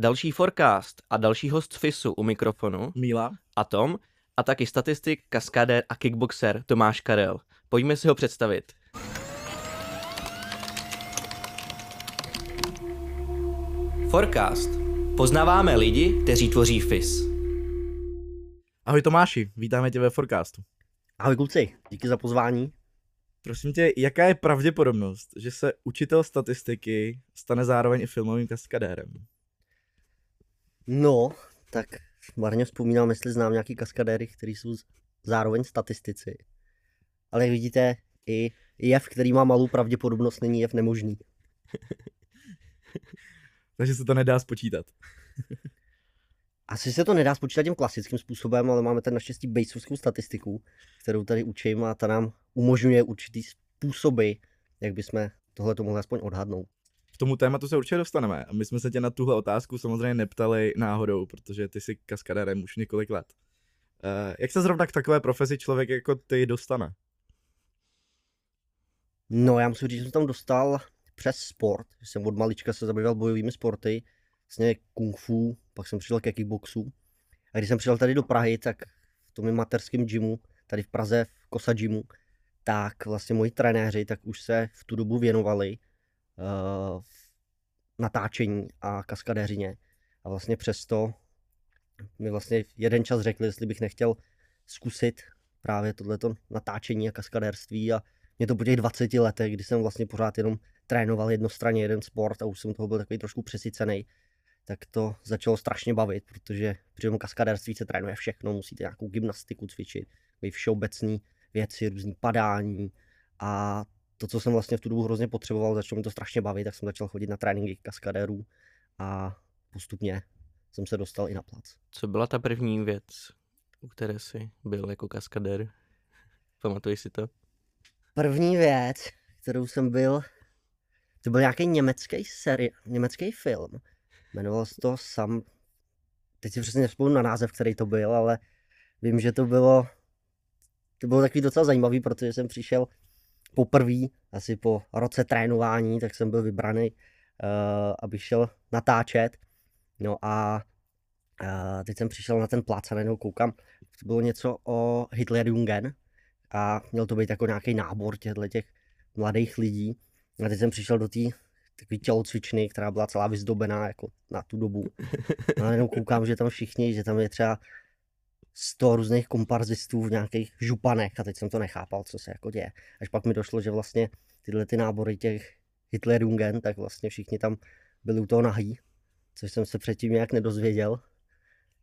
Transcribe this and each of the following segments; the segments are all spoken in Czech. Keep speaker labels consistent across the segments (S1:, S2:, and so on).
S1: Další forecast a další host FISu u mikrofonu
S2: Míla.
S1: a Tom a taky statistik, kaskadér a kickboxer Tomáš Karel. Pojďme si ho představit. Forecast. Poznáváme lidi, kteří tvoří FIS.
S2: Ahoj Tomáši, vítáme tě ve Forecastu.
S3: Ahoj kluci, díky za pozvání.
S2: Prosím tě, jaká je pravděpodobnost, že se učitel statistiky stane zároveň i filmovým kaskadérem?
S3: No, tak marně vzpomínám, jestli znám nějaký kaskadéry, kteří jsou zároveň statistici. Ale jak vidíte, i jev, který má malou pravděpodobnost, není jev nemožný.
S2: Takže se to nedá spočítat.
S3: Asi se to nedá spočítat tím klasickým způsobem, ale máme tady naštěstí bejsovskou statistiku, kterou tady učím a ta nám umožňuje určitý způsoby, jak bychom tohle to mohli aspoň odhadnout.
S2: K tomu tématu se určitě dostaneme. My jsme se tě na tuhle otázku samozřejmě neptali náhodou, protože ty jsi kaskadérem už několik let. Uh, jak se zrovna k takové profesi člověk jako ty dostane?
S3: No, já musím říct, že jsem tam dostal přes sport. že Jsem od malička se zabýval bojovými sporty, vlastně kung fu, pak jsem přišel ke kickboxu. A když jsem přišel tady do Prahy, tak v tom materském gymu, tady v Praze, v Kosa gymu, tak vlastně moji trenéři tak už se v tu dobu věnovali uh, natáčení a kaskadéřině. A vlastně přesto mi vlastně jeden čas řekli, jestli bych nechtěl zkusit právě tohleto natáčení a kaskadérství a mě to po těch 20 letech, kdy jsem vlastně pořád jenom trénoval jednostranně jeden sport a už jsem toho byl takový trošku přesycený, tak to začalo strašně bavit, protože při tom kaskadérství se trénuje všechno, musíte nějakou gymnastiku cvičit, takový všeobecný věci, různý padání a to, co jsem vlastně v tu dobu hrozně potřeboval, začalo mi to strašně bavit, tak jsem začal chodit na tréninky kaskadérů a postupně jsem se dostal i na plac.
S1: Co byla ta první věc, u které jsi byl jako kaskadér? Pamatuješ si to?
S3: První věc, kterou jsem byl, to byl nějaký německý seri, německý film. Jmenoval se to sam, teď si přesně nevzpomínám na název, který to byl, ale vím, že to bylo, to bylo takový docela zajímavý, protože jsem přišel poprvé, asi po roce trénování, tak jsem byl vybraný, uh, abych šel natáčet. No a uh, teď jsem přišel na ten plac a najednou koukám, to bylo něco o Hitlerjungen, a měl to být jako nějaký nábor těchto těch mladých lidí. A teď jsem přišel do té takové tělocvičny, která byla celá vyzdobená jako na tu dobu. A najednou koukám, že tam všichni, že tam je třeba 100 různých komparzistů v nějakých županech a teď jsem to nechápal, co se jako děje. Až pak mi došlo, že vlastně tyhle ty nábory těch Hitlerjungen, tak vlastně všichni tam byli u toho nahý, což jsem se předtím nějak nedozvěděl.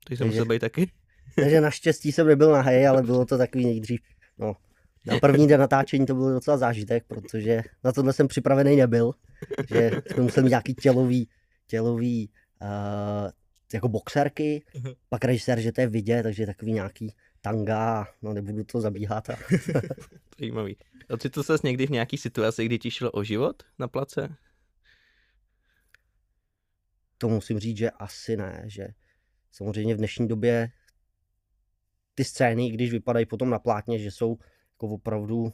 S1: Ty jsem musel být taky?
S3: Takže naštěstí jsem nebyl nahej, ale bylo to takový nejdřív, no, na první den natáčení to byl docela zážitek, protože na tohle jsem připravený nebyl, že jsme museli mít nějaký tělový, tělový, uh, jako boxerky,
S2: Mhm.
S3: pak režisér, že to je vidět, takže takový nějaký tanga, no nebudu to zabíhat. A...
S1: Zajímavý. Ocitl ses někdy v nějaký situaci, kdy ti šlo o život na place?
S3: to musím říct, že asi ne, že samozřejmě v dnešní době ty scény, když vypadají potom na plátně, že jsou jako opravdu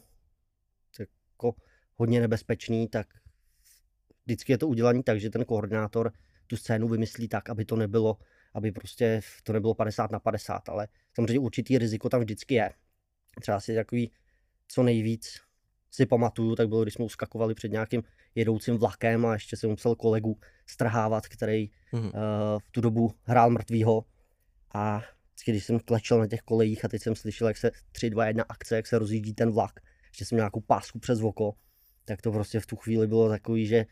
S3: jako hodně nebezpečný, tak vždycky je to udělané tak, že ten koordinátor tu scénu vymyslí tak, aby to nebylo, aby prostě to nebylo 50 na 50, ale samozřejmě určitý riziko tam vždycky je. Třeba si takový co nejvíc si pamatuju, tak bylo, když jsme uskakovali před nějakým jedoucím vlakem a ještě jsem musel kolegu strhávat, který
S1: Mhm.
S3: uh, v tu dobu hrál mrtvýho a vždycky, když jsem klečel na těch kolejích a teď jsem slyšel, jak se 3, 2, 1 akce, jak se rozjíždí ten vlak, že jsem měl nějakou pásku přes oko, tak to prostě v tu chvíli bylo takový, že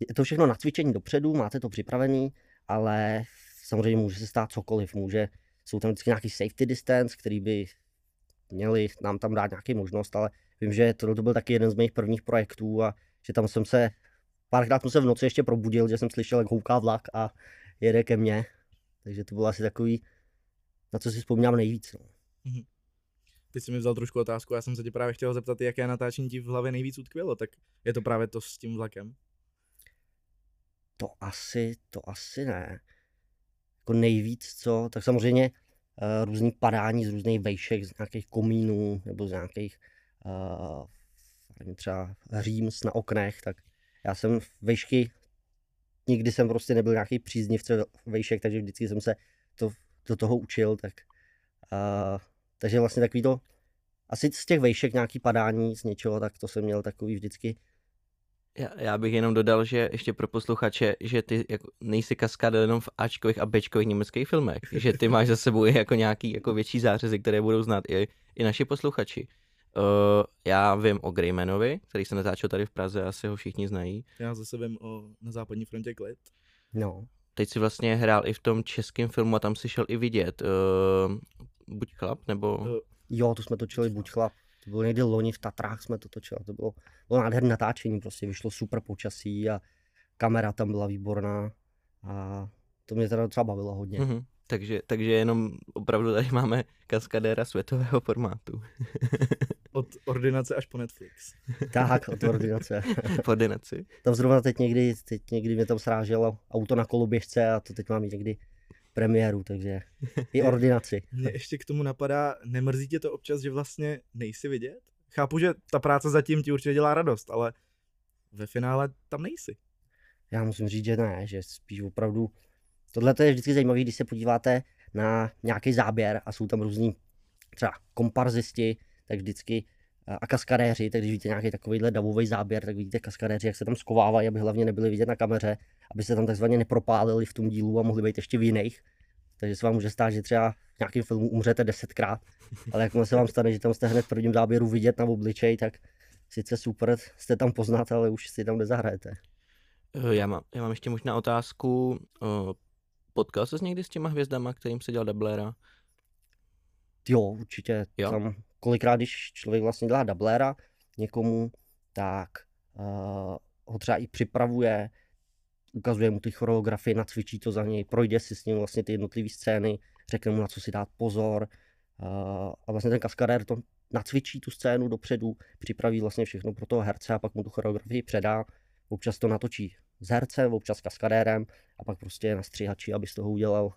S3: je to všechno na cvičení dopředu, máte to připravený, ale samozřejmě může se stát cokoliv, může, jsou tam vždycky nějaký safety distance, který by měli nám tam dát nějaký možnost, ale vím, že tohle to byl taky jeden z mých prvních projektů a že tam jsem se, párkrát jsem se v noci ještě probudil, že jsem slyšel, jak houká vlak a jede ke mně, takže to bylo asi takový, na co si vzpomínám nejvíc. No.
S2: Ty jsi mi vzal trošku otázku, já jsem se tě právě chtěl zeptat, jaké natáčení ti v hlavě nejvíc utkvělo, tak je to právě to s tím vlakem.
S3: To asi, to asi ne. Jako nejvíc, co, tak samozřejmě uh, různý padání z různých vejšek, z nějakých komínů, nebo z nějakých uh, třeba říms na oknech, tak já jsem vejšky nikdy jsem prostě nebyl nějaký příznivce vejšek, takže vždycky jsem se to, do toho učil, tak uh, takže vlastně takový to, asi z těch vejšek nějaký padání z něčeho, tak to jsem měl takový vždycky
S1: Já, já bych jenom dodal, že ještě pro posluchače, že ty jako nejsi kaskader jenom v Ačkových a Bčkových německých filmech, že ty máš za sebou i jako nějaký jako větší zářezy, které budou znát i, i naši posluchači. Uh, já vím o Greymanovi, který se natáčel tady v Praze, asi ho všichni znají.
S2: Já zase vím o na západní frontě klid.
S3: No,
S1: Teď si vlastně hrál i v tom českém filmu a tam si šel i vidět. Uh, buď chlap, nebo...
S2: Eh,
S3: jo, to jsme točili buď chlap. To bylo někdy loni v Tatrách jsme to točili. To bylo, bylo nádherné natáčení, prostě vyšlo super počasí a kamera tam byla výborná. A to mě teda třeba bavilo hodně.
S1: Mhm. Takže, takže jenom opravdu tady máme kaskadéra světového formátu.
S2: Od ordinace až po Netflix.
S3: Tak, od ordinace.
S1: v ordinaci.
S3: Tam zrovna teď někdy, teď někdy mě tam sráželo auto na koloběžce a to teď mám někdy premiéru, takže i ordinaci.
S2: Mě ještě k tomu napadá, nemrzí tě to občas, že vlastně nejsi vidět? Chápu, že ta práce zatím ti určitě dělá radost, ale ve finále tam nejsi.
S3: Já musím říct, že ne, že spíš opravdu, tohle je vždycky zajímavé, když se podíváte na nějaký záběr a jsou tam různí třeba komparzisti, tak vždycky a kaskadéři, tak když vidíte nějaký takovýhle davový záběr, tak vidíte kaskadéři, jak se tam skovávají, aby hlavně nebyli vidět na kameře, aby se tam takzvaně nepropálili v tom dílu a mohli být ještě v jiných. Takže se vám může stát, že třeba v nějakém filmu umřete desetkrát, ale jakmile se vám stane, že tam jste hned v prvním záběru vidět na obličej, tak sice super, jste tam poznat, ale už si tam nezahrajete.
S1: Eh, Já mám, já mám ještě možná otázku. Eh, Potkal ses někdy s těma hvězdama, kterým se dělal dublera?
S3: Jo, určitě.
S1: Jo.
S3: Tam kolikrát, když člověk vlastně dělá dublera někomu, tak uh, ho třeba i připravuje, ukazuje mu ty choreografie, nacvičí to za něj, projde si s ním vlastně ty jednotlivé scény, řekne mu, na co si dát pozor. A vlastně ten kaskadér to nacvičí tu scénu dopředu, připraví vlastně všechno pro toho herce a pak mu tu choreografii předá. Občas to natočí s hercem, občas s kaskadérem a pak prostě na stříhači, aby z toho udělal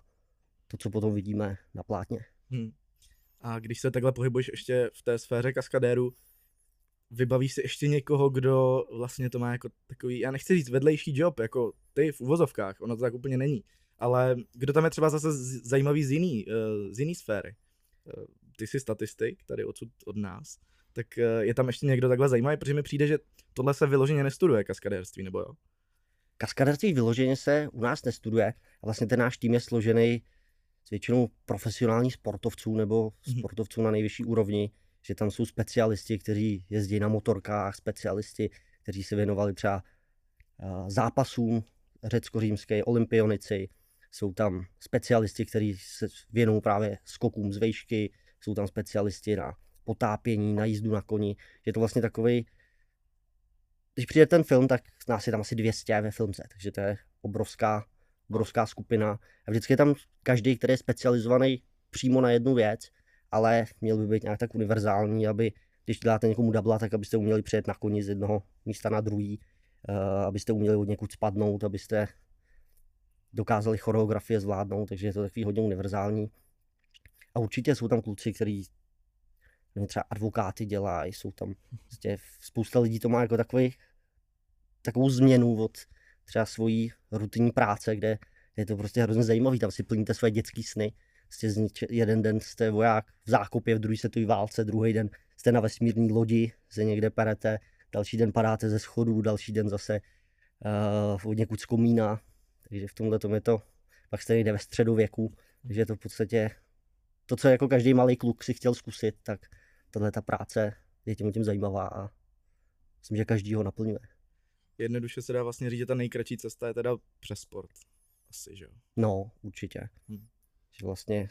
S3: to, co potom vidíme na plátně.
S2: Hm. A když se takhle pohybuješ ještě v té sféře kaskadéru, vybavíš si ještě někoho, kdo vlastně to má jako takový, já nechci říct vedlejší job, jako ty v uvozovkách, ono to tak úplně není, ale kdo tam je třeba zase z- zajímavý z jiný, eh, z jiný sféry. Eh, Ty jsi statistik, tady odsud od nás, tak eh, je tam ještě někdo takhle zajímavý, protože mi přijde, že tohle se vyloženě nestuduje kaskadérství, nebo jo?
S3: Kaskaderství vyloženě se u nás nestuduje a vlastně ten náš tým je složený z většinou profesionálních sportovců nebo
S2: Mhm.
S3: sportovců na nejvyšší úrovni, že tam jsou specialisti, kteří jezdí na motorkách, specialisti, kteří se věnovali třeba zápasům řecko-římské, olympionici, jsou tam specialisti, kteří se věnují právě skokům z vejšky, jsou tam specialisti na potápění, na jízdu na koni. Je to vlastně takový když přijde ten film, tak nás je tam asi 200 ve filmce, takže to je obrovská, obrovská skupina. A vždycky je tam každý, který je specializovaný přímo na jednu věc, ale měl by být nějak tak univerzální, aby když děláte někomu dubla, tak abyste uměli přijet na koni z jednoho místa na druhý, uh, abyste uměli od někud spadnout, abyste dokázali choreografie zvládnout, takže je to takový hodně univerzální. A určitě jsou tam kluci, kteří třeba advokáty dělají, jsou tam prostě spousta lidí to má jako takový, takovou změnu od třeba svojí rutinní práce, kde je to prostě hrozně zajímavý, tam si plníte své dětské sny, prostě jeden den jste voják v zákopě v druhé světové válce, druhý den jste na vesmírní lodi, se někde perete, další den padáte ze schodů, další den zase uh, od někud z komína, takže v tomhle tom je to, pak jste někde ve středověku, takže je to v podstatě to, co jako každý malý kluk si chtěl zkusit, tak tahle ta práce je tím tím zajímavá a myslím, že každý ho naplňuje.
S2: Jednoduše se dá vlastně říct, že ta nejkratší cesta je teda přes sport. Asi, že jo.
S3: No, určitě.
S2: Hmm.
S3: Že vlastně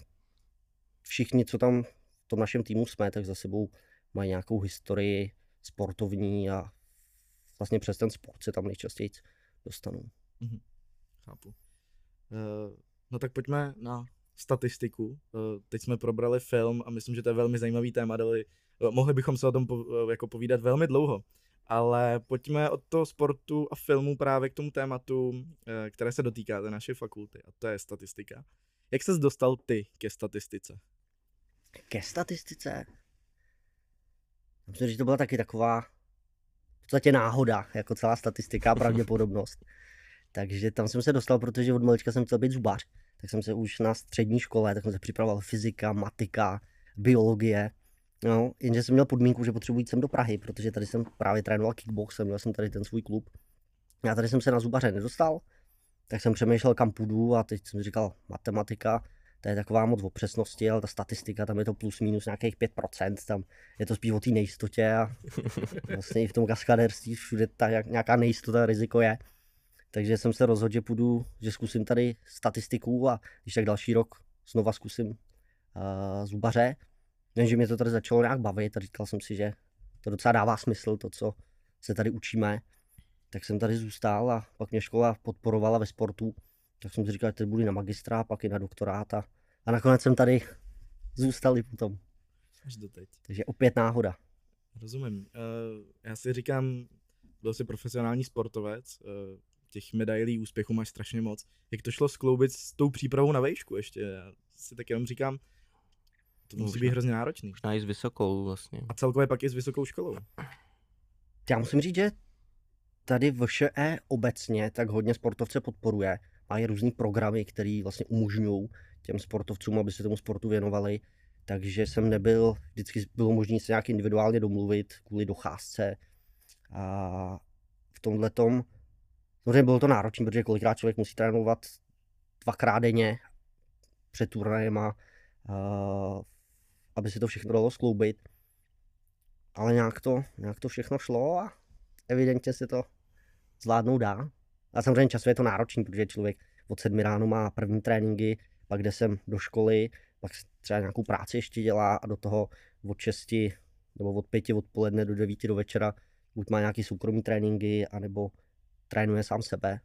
S3: všichni, co tam v tom našem týmu jsme, tak za sebou mají nějakou historii sportovní a vlastně přes ten sport se tam nejčastěji dostanou.
S2: Chápu. Uh, no tak pojďme na statistiku. Uh, teď jsme probrali film a myslím, že to je velmi zajímavý téma. Dali, uh, mohli bychom se o tom po, jako povídat velmi dlouho. Ale pojďme od toho sportu a filmu právě k tomu tématu, které se dotýká té naší fakulty, a to je statistika. Jak ses dostal ty ke statistice?
S3: Ke statistice? Myslím, že to byla taky taková v podstatě náhoda, jako celá statistika a pravděpodobnost. Takže tam jsem se dostal, protože od malička jsem chtěl být zubař. Tak jsem se už na střední škole, tak jsem se připravoval fyzika, matika, biologie. No, jenže jsem měl podmínku, že potřebuji jít sem do Prahy, protože tady jsem právě trénoval kickbox, měl jsem tady ten svůj klub. Já tady jsem se na zubaře nedostal, tak jsem přemýšlel, kam půjdu a teď jsem říkal, matematika, to je taková moc o přesnosti, ale ta statistika, tam je to plus minus nějakých 5%, tam je to spíš o té nejistotě a vlastně i v tom kaskadérství všude ta nějaká nejistota, riziko je. Takže jsem se rozhodl, že půjdu, že zkusím tady statistiku a když tak další rok znova zkusím uh, zubaře. Jenže mě to tady začalo nějak bavit a říkal jsem si, že to docela dává smysl, to, co se tady učíme. Tak jsem tady zůstal a pak mě škola podporovala ve sportu. Tak jsem si říkal, že teď budu na magistra, pak i na doktorát a, nakonec jsem tady zůstal i potom.
S2: Až doteď.
S3: Takže opět náhoda.
S2: Rozumím. Uh, já si říkám, byl jsi profesionální sportovec, uh, těch medailí úspěchů máš strašně moc. Jak to šlo skloubit s tou přípravou na vejšku ještě? Já si tak jenom říkám, to musí být hrozně náročný.
S1: Možná i s vysokou vlastně.
S2: A celkově pak i s vysokou školou.
S3: Já musím říct, že tady v ŠE obecně tak hodně sportovce podporuje. Mají různý programy, které vlastně umožňují těm sportovcům, aby se tomu sportu věnovali. Takže jsem nebyl, vždycky bylo možné se nějak individuálně domluvit kvůli docházce. A v tomhle tom Samozřejmě bylo to náročné, protože kolikrát člověk musí trénovat dvakrát denně před turnajem a aby si to všechno dalo skloubit. Ale nějak to, nějak to všechno šlo a evidentně se to zvládnout dá. A samozřejmě časově je to náročný, protože člověk od sedmi ráno má první tréninky, pak jde sem do školy, pak třeba nějakou práci ještě dělá a do toho od 6 nebo od 5 odpoledne do 9 do večera buď má nějaký soukromý tréninky, anebo trénuje sám sebe.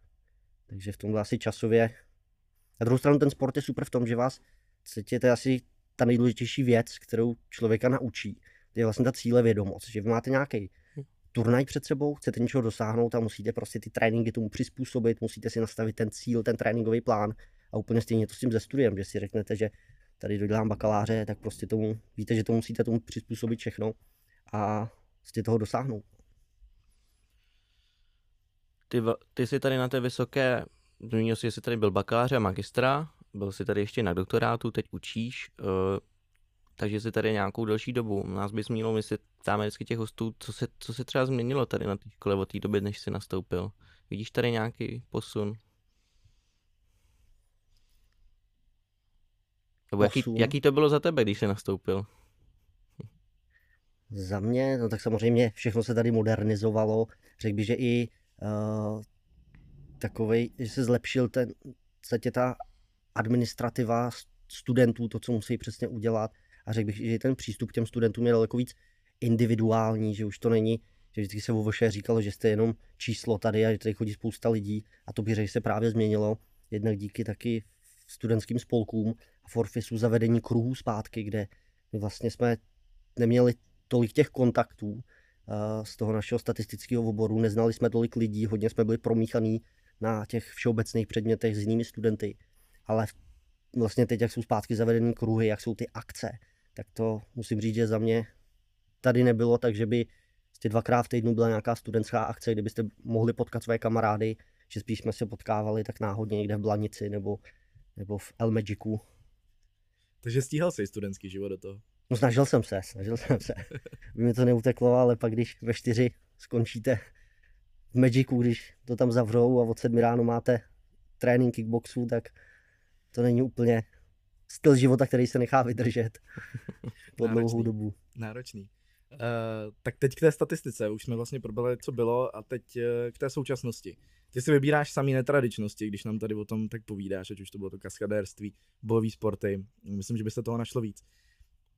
S3: Takže v tomhle asi časově. Na druhou stranu ten sport je super v tom, že vás je to asi ta nejdůležitější věc, kterou člověka naučí. To je vlastně ta cíle vědomost, že vy máte nějaký turnaj před sebou, chcete něčeho dosáhnout a musíte prostě ty tréninky tomu přizpůsobit, musíte si nastavit ten cíl, ten tréninkový plán a úplně stejně to s tím ze studiem, že si řeknete, že tady dodělám bakaláře, tak prostě tomu, víte, že to musíte tomu přizpůsobit všechno a prostě toho dosáhnout
S1: ty, ty jsi tady na té vysoké, zmínil jsi, že jsi tady byl bakalář a magistra, byl jsi tady ještě na doktorátu, teď učíš, uh, takže jsi tady nějakou delší dobu. Nás by zmínilo, my si ptáme vždycky těch hostů, co se, co se třeba změnilo tady na té škole od té doby, než jsi nastoupil. Vidíš tady nějaký posun? Nebo jaký, jaký to bylo za tebe, když jsi nastoupil?
S3: Za mě, no tak samozřejmě všechno se tady modernizovalo. Řekl bych, že i uh, takovej, že se zlepšil ten, podstatě ta administrativa studentů, to, co musí přesně udělat. A řekl bych, že ten přístup k těm studentům je daleko víc individuální, že už to není, že vždycky se vo říkalo, že jste jenom číslo tady a že tady chodí spousta lidí a to že se právě změnilo, jednak díky taky studentským spolkům a Forfisu zavedení kruhů zpátky, kde my vlastně jsme neměli tolik těch kontaktů z toho našeho statistického oboru. Neznali jsme tolik lidí, hodně jsme byli promíchaní na těch všeobecných předmětech s jinými studenty. Ale vlastně teď, jak jsou zpátky zavedené kruhy, jak jsou ty akce, tak to musím říct, že za mě tady nebylo, takže by prostě dvakrát v týdnu byla nějaká studentská akce, kde byste mohli potkat své kamarády, že spíš jsme se potkávali tak náhodně někde v Blanici nebo, nebo v El Magicu.
S2: Takže stíhal jsi studentský život do toho?
S3: No snažil jsem se, snažil jsem se. By mi to neuteklo, ale pak když ve čtyři skončíte v Magicu, když to tam zavřou a od sedmi ráno máte trénink kickboxu, tak to není úplně styl života, který se nechá vydržet po dlouhou dobu.
S2: Náročný. Uh, tak teď k té statistice, už jsme vlastně probrali, co bylo, a teď uh, k té současnosti. Ty si vybíráš samý netradičnosti, když nám tady o tom tak povídáš, ať už to bylo to kaskadérství, bojové sporty. Myslím, že by se toho našlo víc.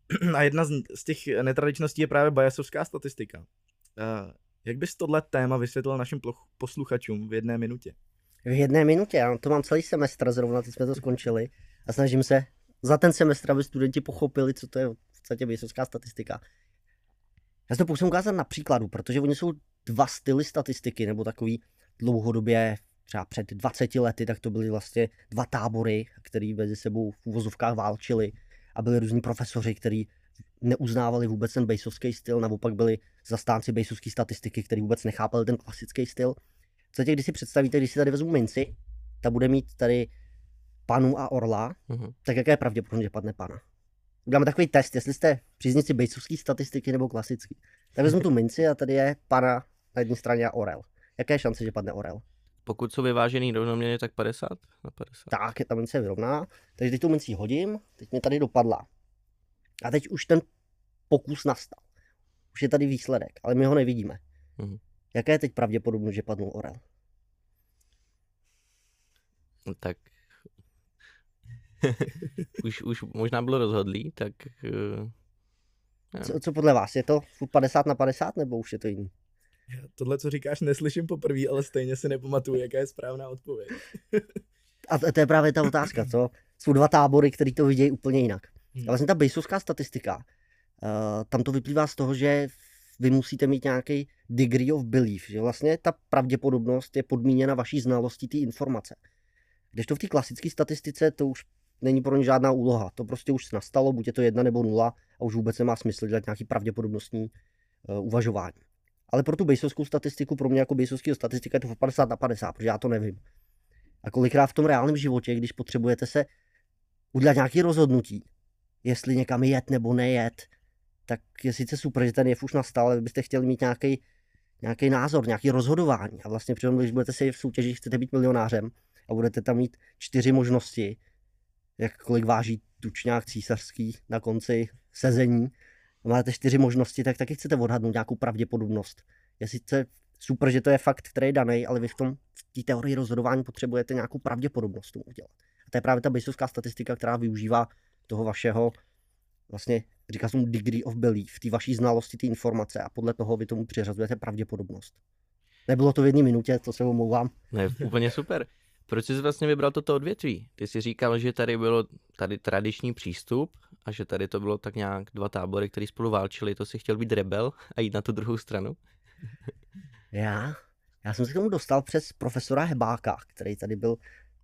S2: A jedna z, těch netradičností je právě bajasovská statistika. Uh, jak bys tohle téma vysvětlil našim posluchačům v jedné minutě?
S3: V jedné minutě, já to mám celý semestr, zrovna teď jsme to skončili a snažím se za ten semestr, aby studenti pochopili, co to je v podstatě bajasovská statistika. Já to pokusím ukázat na příkladu, protože oni jsou dva styly statistiky, nebo takový dlouhodobě, třeba před 20 lety, tak to byly vlastně dva tábory, které mezi sebou v úvozovkách válčili a byli různí profesoři, kteří neuznávali vůbec ten bejsovský styl, naopak byli zastánci bejsovské statistiky, který vůbec nechápali ten klasický styl. V podstatě, když si představíte, když si tady vezmu minci, ta bude mít tady panu a orla,
S1: Mhm.
S3: tak jaké je pravděpodobně, že padne pana? Uděláme takový test, jestli jste příznici bejcovské statistiky nebo klasický. Tak vezmu tu minci a tady je pana na jedné straně a orel. Jaké je šance, že padne orel?
S1: Pokud jsou vyvážený rovnoměrně, tak 50 na 50.
S3: Tak, je ta mince vyrovná. Takže teď tu minci hodím, teď mě tady dopadla. A teď už ten pokus nastal. Už je tady výsledek, ale my ho nevidíme.
S1: Mhm.
S3: Jaké je teď pravděpodobnost, že padnul orel?
S1: No tak už, už možná bylo rozhodlý, tak nevím.
S3: Co, co podle vás? Je to furt 50 na 50 nebo už je to jiný?
S2: Já tohle, co říkáš, neslyším poprvé, ale stejně si nepamatuju, jaká je správná odpověď.
S3: A to, to je právě ta otázka, co? Jsou dva tábory, který to vidějí úplně jinak.
S2: Hmm.
S3: A vlastně ta bejsovská statistika, uh, tam to vyplývá z toho, že vy musíte mít nějaký degree of belief, že vlastně ta pravděpodobnost je podmíněna vaší znalostí té informace. Když to v té klasické statistice, to už není pro ně žádná úloha. To prostě už nastalo, buď je to jedna nebo nula a už vůbec nemá smysl dělat nějaký pravděpodobnostní uh, uvažování. Ale pro tu bejsovskou statistiku, pro mě jako bejsovského statistika je to 50 na 50, protože já to nevím. A kolikrát v tom reálném životě, když potřebujete se udělat nějaké rozhodnutí, jestli někam jet nebo nejet, tak je sice super, že ten jev už nastal, ale byste chtěli mít nějaký, nějaký názor, nějaký rozhodování. A vlastně přitom, když budete si v soutěži, chcete být milionářem a budete tam mít čtyři možnosti, jak kolik váží tučňák císařský na konci sezení, máte čtyři možnosti, tak taky chcete odhadnout nějakou pravděpodobnost. Je sice super, že to je fakt, který je daný, ale vy v tom v té teorii rozhodování potřebujete nějakou pravděpodobnost tomu udělat. A to je právě ta bejsovská statistika, která využívá toho vašeho, vlastně říká se tomu degree of belief, té vaší znalosti, té informace a podle toho vy tomu přiřazujete pravděpodobnost. Nebylo to v jedné minutě, to se omlouvám.
S1: Ne, úplně super. Proč jsi vlastně vybral toto odvětví? Ty jsi říkal, že tady bylo tady tradiční přístup a že tady to bylo tak nějak dva tábory, které spolu válčili. To si chtěl být rebel a jít na tu druhou stranu?
S3: Já? Já jsem se k tomu dostal přes profesora Hebáka, který tady byl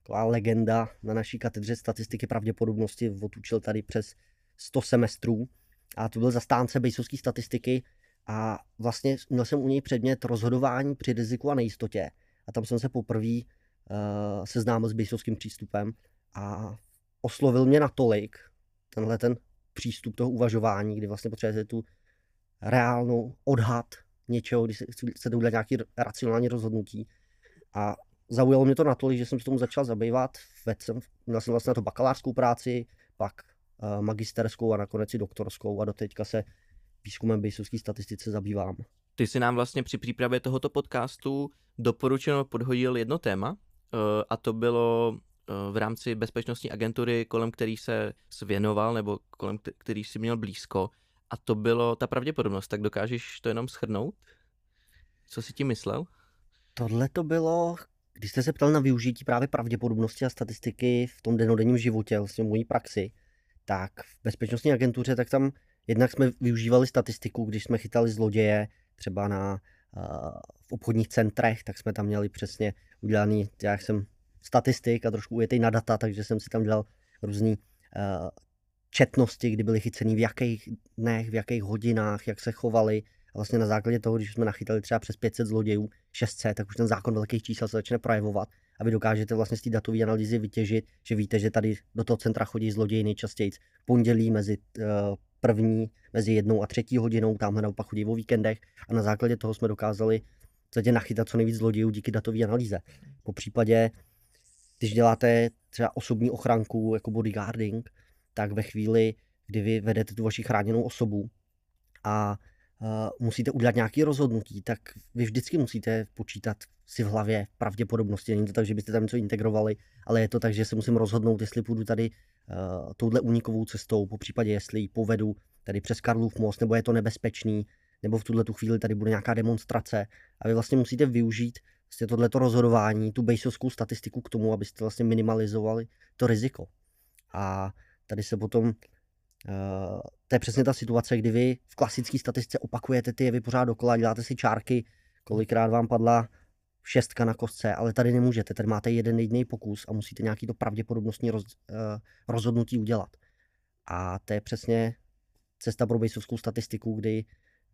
S3: taková legenda na naší katedře statistiky pravděpodobnosti, otučil tady přes 100 semestrů a to byl zastánce bejsovské statistiky a vlastně měl jsem u něj předmět rozhodování při riziku a nejistotě a tam jsem se poprvé seznámil s bejsovským přístupem a oslovil mě natolik tenhle ten přístup toho uvažování, kdy vlastně potřebujete tu reálnou odhad něčeho, když se- chcete udělat nějaké racionální rozhodnutí. A zaujalo mě to natolik, že jsem se tomu začal zabývat. Vedl jsem, měl jsem vlastně na to bakalářskou práci, pak uh, magisterskou a nakonec i doktorskou a doteďka se výzkumem bejsovské statistice zabývám.
S1: Ty si nám vlastně při přípravě tohoto podcastu doporučeno podhodil jedno téma eh, a to bylo eh, v rámci bezpečnostní agentury, kolem který se věnoval nebo kolem kte- který si měl blízko a to bylo ta pravděpodobnost. Tak dokážeš to jenom schrnout? Co jsi tím myslel?
S3: Tohle to bylo, když jste se ptal na využití právě pravděpodobnosti a statistiky v tom denodenním životě, vlastně v mojí praxi, tak v bezpečnostní agentuře, tak tam jednak jsme využívali statistiku, když jsme chytali zloděje třeba na, v obchodních centrech, tak jsme tam měli přesně udělaný, já jsem statistik a trošku ujetý na data, takže jsem si tam dělal různý četnosti, kdy byli chycený v jakých dnech, v jakých hodinách, jak se chovali. A vlastně na základě toho, když jsme nachytali třeba přes 500 zlodějů, 600, tak už ten zákon velkých čísel se začne projevovat a vy dokážete vlastně z té datové analýzy vytěžit, že víte, že tady do toho centra chodí zloději nejčastěji pondělí mezi uh, první, mezi jednou a třetí hodinou, tamhle naopak chodí o víkendech a na základě toho jsme dokázali v podstatě nachytat co nejvíc zlodějů díky datové analýze. Po případě, když děláte třeba osobní ochranku jako bodyguarding, tak ve chvíli, kdy vy vedete tu vaši chráněnou osobu a uh, musíte udělat nějaké rozhodnutí, tak vy vždycky musíte počítat si v hlavě pravděpodobnosti. Není to tak, že byste tam něco integrovali, ale je to tak, že se musím rozhodnout, jestli půjdu tady touhle únikovou cestou, po případě jestli ji povedu tady přes Karlův most, nebo je to nebezpečný, nebo v tuhle tu chvíli tady bude nějaká demonstrace. A vy vlastně musíte využít vlastně tohleto rozhodování, tu bejsovskou statistiku k tomu, abyste vlastně minimalizovali to riziko. A tady se potom Uh, to je přesně ta situace, kdy vy v klasické statistice opakujete ty jevy pořád dokola, děláte si čárky, kolikrát vám padla šestka na kostce, ale tady nemůžete, tady máte jeden jediný pokus a musíte nějaký to pravděpodobnostní roz, uh, rozhodnutí udělat. A to je přesně cesta pro bejsovskou statistiku, kdy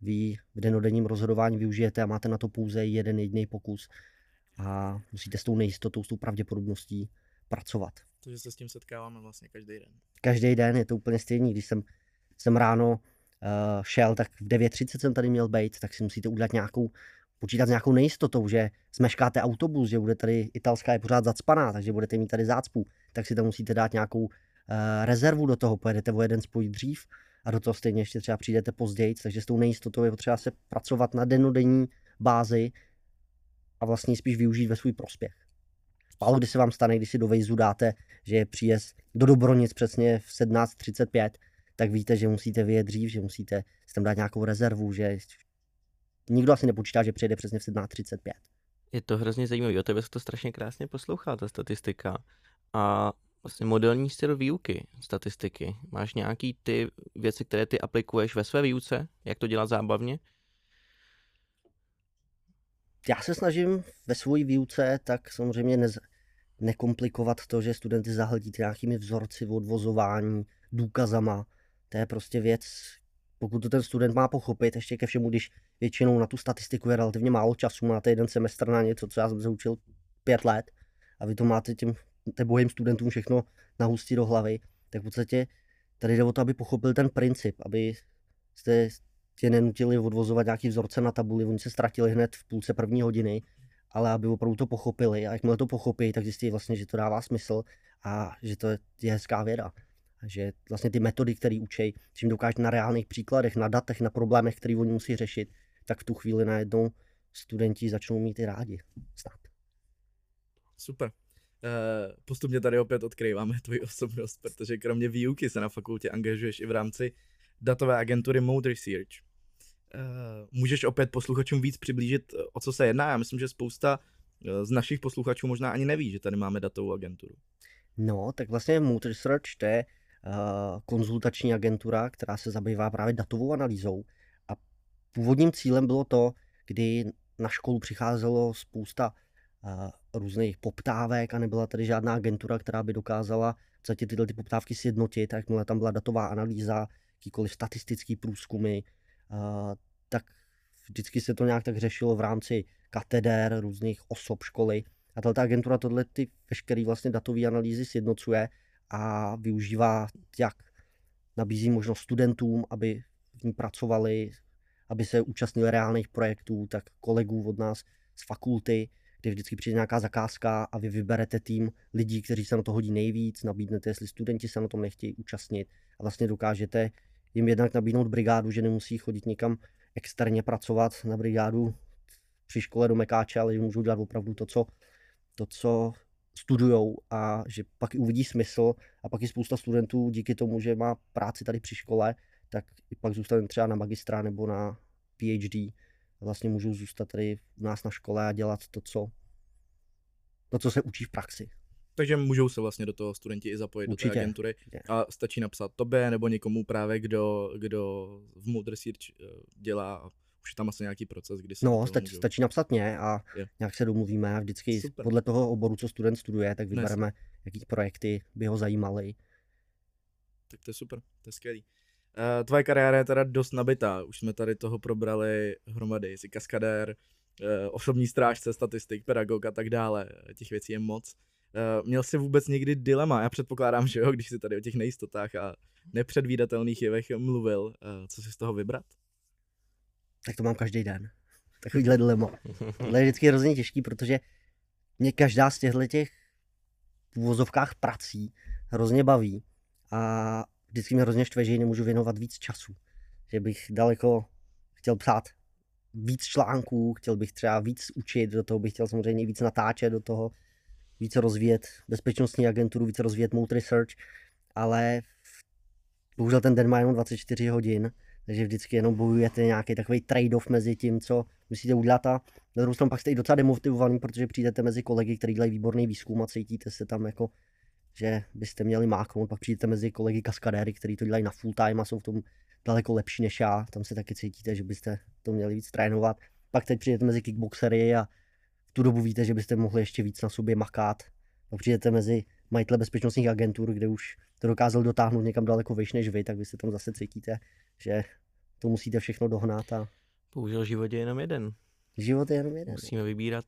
S3: vy v denodenním rozhodování využijete a máte na to pouze jeden jediný pokus. a musíte s tou nejistotou, s tou pravděpodobností pracovat.
S2: Takže se s tím setkáváme vlastně každý den.
S3: Každý den je to úplně stejný. Když jsem, jsem ráno uh, šel, tak v 9.30 jsem tady měl být, tak si musíte udělat nějakou, počítat s nějakou nejistotou, že zmeškáte autobus, že bude tady italská je pořád zacpaná, takže budete mít tady zácpu, tak si tam musíte dát nějakou uh, rezervu do toho, pojedete o jeden spoj dřív a do toho stejně ještě třeba přijdete později, takže s tou nejistotou je potřeba se pracovat na denodenní bázi a vlastně spíš využít ve svůj prospěch. Málo kdy se vám stane, když si do Vejzu dáte, že je příjezd do Dobronic přesně v 17.35, tak víte, že musíte vyjet dřív, že musíte si tam dát nějakou rezervu, že nikdo asi nepočítá, že přijede přesně v 17.35.
S1: Je to hrozně zajímavé, o tebe se to strašně krásně poslouchá, ta statistika. A vlastně modelní styl výuky statistiky. Máš nějaký ty věci, které ty aplikuješ ve své výuce? Jak to dělat zábavně?
S3: Já se snažím ve své výuce tak samozřejmě nez, nekomplikovat to, že studenty zahlídíte nějakými vzorci odvozování, důkazama. To je prostě věc, pokud to ten student má pochopit, ještě ke všemu, když většinou na tu statistiku je relativně málo času, máte jeden semestr na něco, co já jsem se učil pět let a vy to máte těm bohým studentům všechno nahustit do hlavy, tak v podstatě tady jde o to, aby pochopil ten princip, aby jste tě nenutili odvozovat nějaký vzorce na tabuli, oni se ztratili hned v půlce první hodiny, ale aby opravdu to pochopili a jakmile to pochopí, tak zjistí vlastně, že to dává smysl a že to je hezká věda. Že vlastně ty metody, které učí, čím dokáže na reálných příkladech, na datech, na problémech, které oni musí řešit, tak v tu chvíli najednou studenti začnou mít i rádi. Snad.
S2: Super. Uh, postupně tady opět odkryváme tvoji osobnost, protože kromě výuky se na fakultě angažuješ i v rámci datové agentury Mode Research. Uh, můžeš opět posluchačům víc přiblížit, o co se jedná? Já myslím, že spousta z našich posluchačů možná ani neví, že tady máme datovou agenturu.
S3: No, tak vlastně Mode Research to je uh, konzultační agentura, která se zabývá právě datovou analýzou. A původním cílem bylo to, kdy na školu přicházelo spousta různých poptávek a nebyla tady žádná agentura, která by dokázala podstatě tyhle ty poptávky sjednotit, jakmile tam byla datová analýza, jakýkoliv statistický průzkumy, tak vždycky se to nějak tak řešilo v rámci kateder, různých osob školy. A tato agentura tohle ty veškeré vlastně datové analýzy sjednocuje a využívá jak nabízí možnost studentům, aby v ní pracovali, aby se účastnili reálných projektů, tak kolegů od nás z fakulty, kdy vždycky přijde nějaká zakázka a vy vyberete tým lidí, kteří se na to hodí nejvíc, nabídnete, jestli studenti se na tom nechtějí účastnit a vlastně dokážete jim jednak nabídnout brigádu, že nemusí chodit někam externě pracovat na brigádu při škole do Mekáče, ale že můžou dělat opravdu to, co, to, co studujou a že pak i uvidí smysl a pak i spousta studentů díky tomu, že má práci tady při škole, tak i pak zůstane třeba na magistra nebo na PhD vlastně můžou zůstat tady u nás na škole a dělat to, co, to, co se učí v praxi.
S2: Takže můžou se vlastně do toho studenti i zapojit Určitě. do té agentury a stačí napsat tobě nebo někomu právě, kdo, kdo v Mood Research eh, dělá už je tam asi nějaký proces, kdy se
S3: No, stačí, stačí napsat mě a je. nějak se domluvíme a vždycky Super. podle toho oboru, co student studuje, tak vybereme, Nes. jaký projekty by ho zajímaly.
S2: Tak to je super, to je skvělý. Uh, tvoje kariéra je teda dost nabitá, už jsme tady toho probrali hromady, jsi kaskadér, uh, osobní strážce, statistik, pedagog a tak dále, těch věcí je moc. Uh, měl jsi vůbec někdy dilema, já předpokládám, že jo, když jsi tady o těch nejistotách a nepředvídatelných jevech mluvil, uh, co si z toho vybrat?
S3: Tak to mám každý den. Takovýhle dilema. To je vždycky hrozně těžký, protože mě každá z těchto těch v uvozovkách prací hrozně baví. A vždycky mě hrozně štve, že jí nemůžu věnovat víc času. Že bych daleko chtěl psát víc článků, chtěl bych třeba víc učit, do toho bych chtěl samozřejmě víc natáčet, do toho více rozvíjet bezpečnostní agenturu, více rozvíjet Mold Research, ale bohužel ten den má jenom 24 hodin, takže vždycky jenom bojujete nějaký takový trade-off mezi tím, co musíte udělat a na druhou stranu pak jste i docela demotivovaný, protože přijdete mezi kolegy, kteří dělají výborný výzkum a cítíte se tam jako že byste měli máknout, pak přijdete mezi kolegy kaskadéry, kteří to dělají na full time a jsou v tom daleko lepší než já, tam se taky cítíte, že byste to měli víc trénovat. Pak teď přijdete mezi kickboxery a v tu dobu víte, že byste mohli ještě víc na sobě makat. Pak přijdete mezi majitele bezpečnostních agentur, kde už to dokázal dotáhnout někam daleko vyšší než vy, tak vy se tam zase cítíte, že to musíte všechno dohnat. A...
S1: Bohužel život je jenom jeden.
S3: Život je jenom jeden.
S1: Musíme vybírat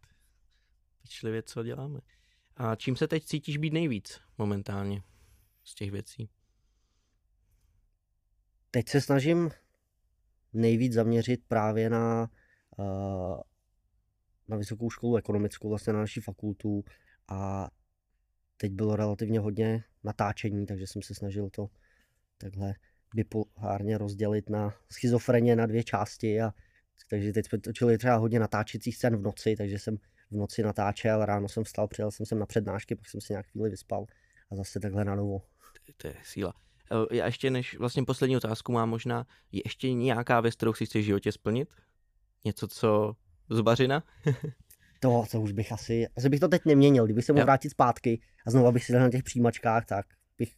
S1: pečlivě, co děláme. A čím se teď cítíš být nejvíc momentálně z těch věcí?
S3: Teď se snažím nejvíc zaměřit právě na, uh, na vysokou školu ekonomickou, vlastně na naší fakultu a teď bylo relativně hodně natáčení, takže jsem se snažil to takhle bipolárně rozdělit na schizofreně na dvě části a takže teď jsme točili třeba hodně natáčecích scén v noci, takže jsem v noci natáčel, ráno jsem vstal, přijel jsem sem na přednášky, pak jsem si nějak chvíli vyspal a zase takhle na novo.
S1: To, to je síla. Eh, já ještě než vlastně poslední otázku mám možná, je ještě nějaká věc, kterou si chceš v životě splnit? Něco, co zubařina?
S3: to, to už bych asi, asi bych to teď neměnil, kdybych se mohl vrátit zpátky a znovu bych si dal na těch přijímačkách, tak bych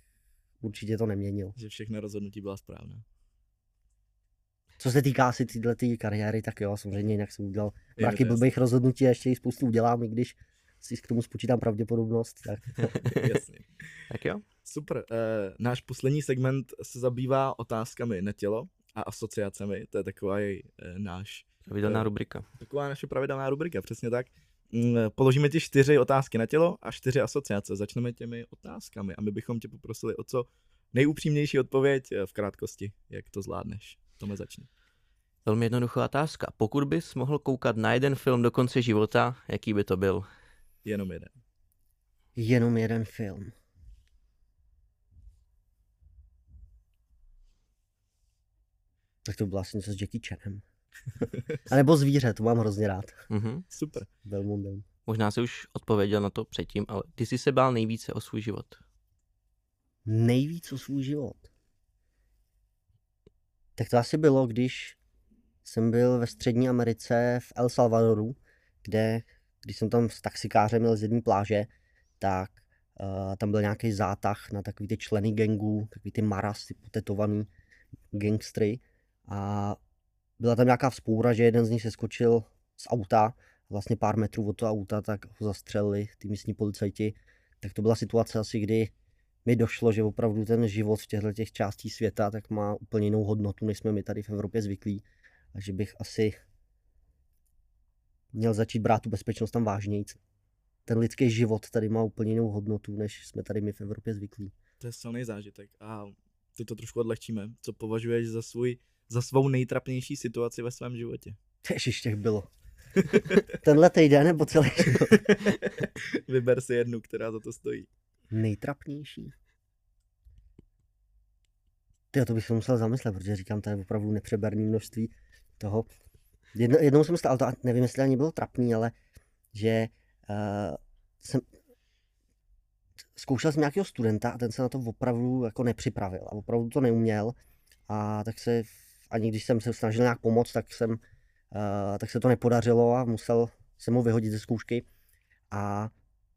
S3: určitě to neměnil.
S2: Že všechny rozhodnutí byla správná.
S3: Co se týká asi této tý kariéry, tak jo, samozřejmě jinak jsem udělal mraky blbých rozhodnutí a ještě jich spoustu udělám, i když si k tomu spočítám pravděpodobnost. Tak.
S2: Jasně.
S1: tak jo.
S2: Super. E, náš poslední segment se zabývá otázkami na tělo a asociacemi. To je takový e, náš...
S1: Pravidelná e, rubrika.
S2: Taková naše pravidelná rubrika, přesně tak. Mm, položíme ti čtyři otázky na tělo a čtyři asociace. Začneme těmi otázkami a my bychom tě poprosili o co nejupřímnější odpověď v krátkosti, jak to zvládneš. Tome začni.
S1: Velmi jednoduchá otázka. Pokud bys mohl koukat na jeden film do konce života, jaký by to byl?
S2: Jenom jeden.
S3: Jenom jeden film. Tak to bylo asi něco s Jackie Chanem. A nebo zvíře, to mám hrozně rád.
S1: Mm-hmm.
S2: Super.
S3: Belmondem.
S1: Možná jsi už odpověděl na to předtím, ale ty jsi se bál nejvíce o svůj život.
S3: Nejvíc o svůj život? Tak to asi bylo, když jsem byl ve Střední Americe v El Salvadoru, kde, když jsem tam s taxikářem měl z jedné pláže, tak uh, tam byl nějaký zátah na takový ty členy gangů, takový ty maras, ty potetovaný gangstry. A byla tam nějaká vzpoura, že jeden z nich se skočil z auta, vlastně pár metrů od toho auta, tak ho zastřelili ty místní policajti. Tak to byla situace asi, kdy mi došlo, že opravdu ten život v těchto těch částí světa tak má úplně jinou hodnotu, než jsme my tady v Evropě zvyklí. A že bych asi měl začít brát tu bezpečnost tam vážněji. Ten lidský život tady má úplně jinou hodnotu, než jsme tady my v Evropě zvyklí.
S2: To je silný zážitek. A ty to trošku odlehčíme. Co považuješ za, svůj, za svou nejtrapnější situaci ve svém životě?
S3: Tež těch bylo. Tenhle týden nebo celý život?
S2: Vyber si jednu, která za to stojí
S3: nejtrapnější? Ty, to bych se musel zamyslet, protože říkám, to je opravdu nepřeberné množství toho. Jedno, jednou jsem stál, to nevím, jestli ani bylo trapný, ale že uh, jsem zkoušel jsem nějakého studenta a ten se na to opravdu jako nepřipravil a opravdu to neuměl a tak se, ani když jsem se snažil nějak pomoct, tak jsem, uh, tak se to nepodařilo a musel jsem mu vyhodit ze zkoušky a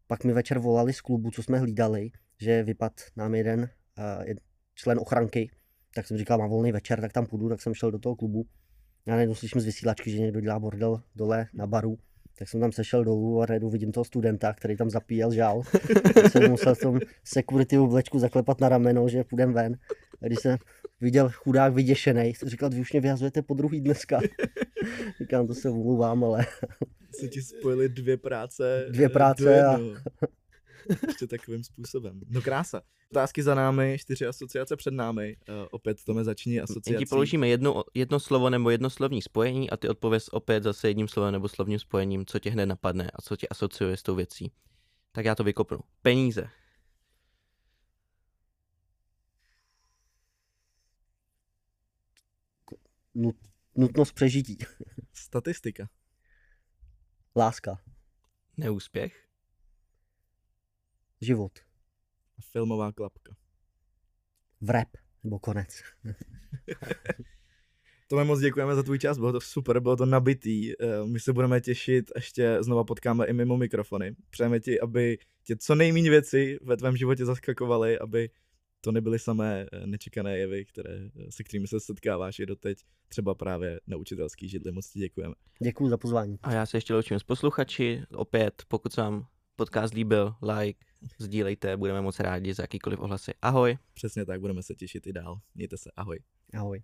S3: pak mi večer volali z klubu, co jsme hlídali, že vypad nám jeden uh, člen ochranky, tak jsem říkal, mám volný večer, tak tam půjdu, tak jsem šel do toho klubu. Já najednou slyším z vysílačky, že někdo dělá bordel dole na baru, tak jsem tam sešel dolů a najednou vidím toho studenta, který tam zapíjel žál. tak jsem musel tom security oblečku zaklepat na rameno, že půjdem ven. A když jsem viděl chudák vyděšený, jsem říkal, vy už mě vyhazujete po druhý dneska. Říkám, to se omlouvám, ale
S2: se ti spojily dvě práce.
S3: Dvě práce a...
S2: Ještě takovým způsobem. No krása. Otázky za námi, čtyři asociace před námi. Uh, opět to začíní asociací.
S1: Ti položíme jedno, jedno slovo nebo jedno slovní spojení a ty odpověz opět zase jedním slovem nebo slovním spojením, co tě hned napadne a co tě asociuje s tou věcí. Tak já to vykopnu. Peníze.
S3: Nutnost přežití.
S2: Statistika.
S3: Láska.
S1: Neúspěch.
S3: Život.
S2: Filmová klapka.
S3: Vrep. Nebo konec.
S2: Tome moc děkujeme za tvůj čas, bylo to super, bylo to nabitý. Eh, my se budeme těšit, ještě znova potkáme i mimo mikrofony. Přejeme ti, aby tě co nejméně věci ve tvém životě zaskakovaly, aby to nebyly samé eh, nečekané jevy, které, eh, se kterými se setkáváš i doteď, třeba právě na učitelský židli. Moc ti děkujeme.
S3: Děkuji za pozvání.
S1: A já se ještě loučím s posluchači. Opět, pokud se vám podcast líbil, like, sdílejte, budeme moc rádi za jakýkoliv ohlasy. Ahoj.
S2: Přesně tak, budeme se těšit i dál. Mějte se, ahoj.
S3: Ahoj.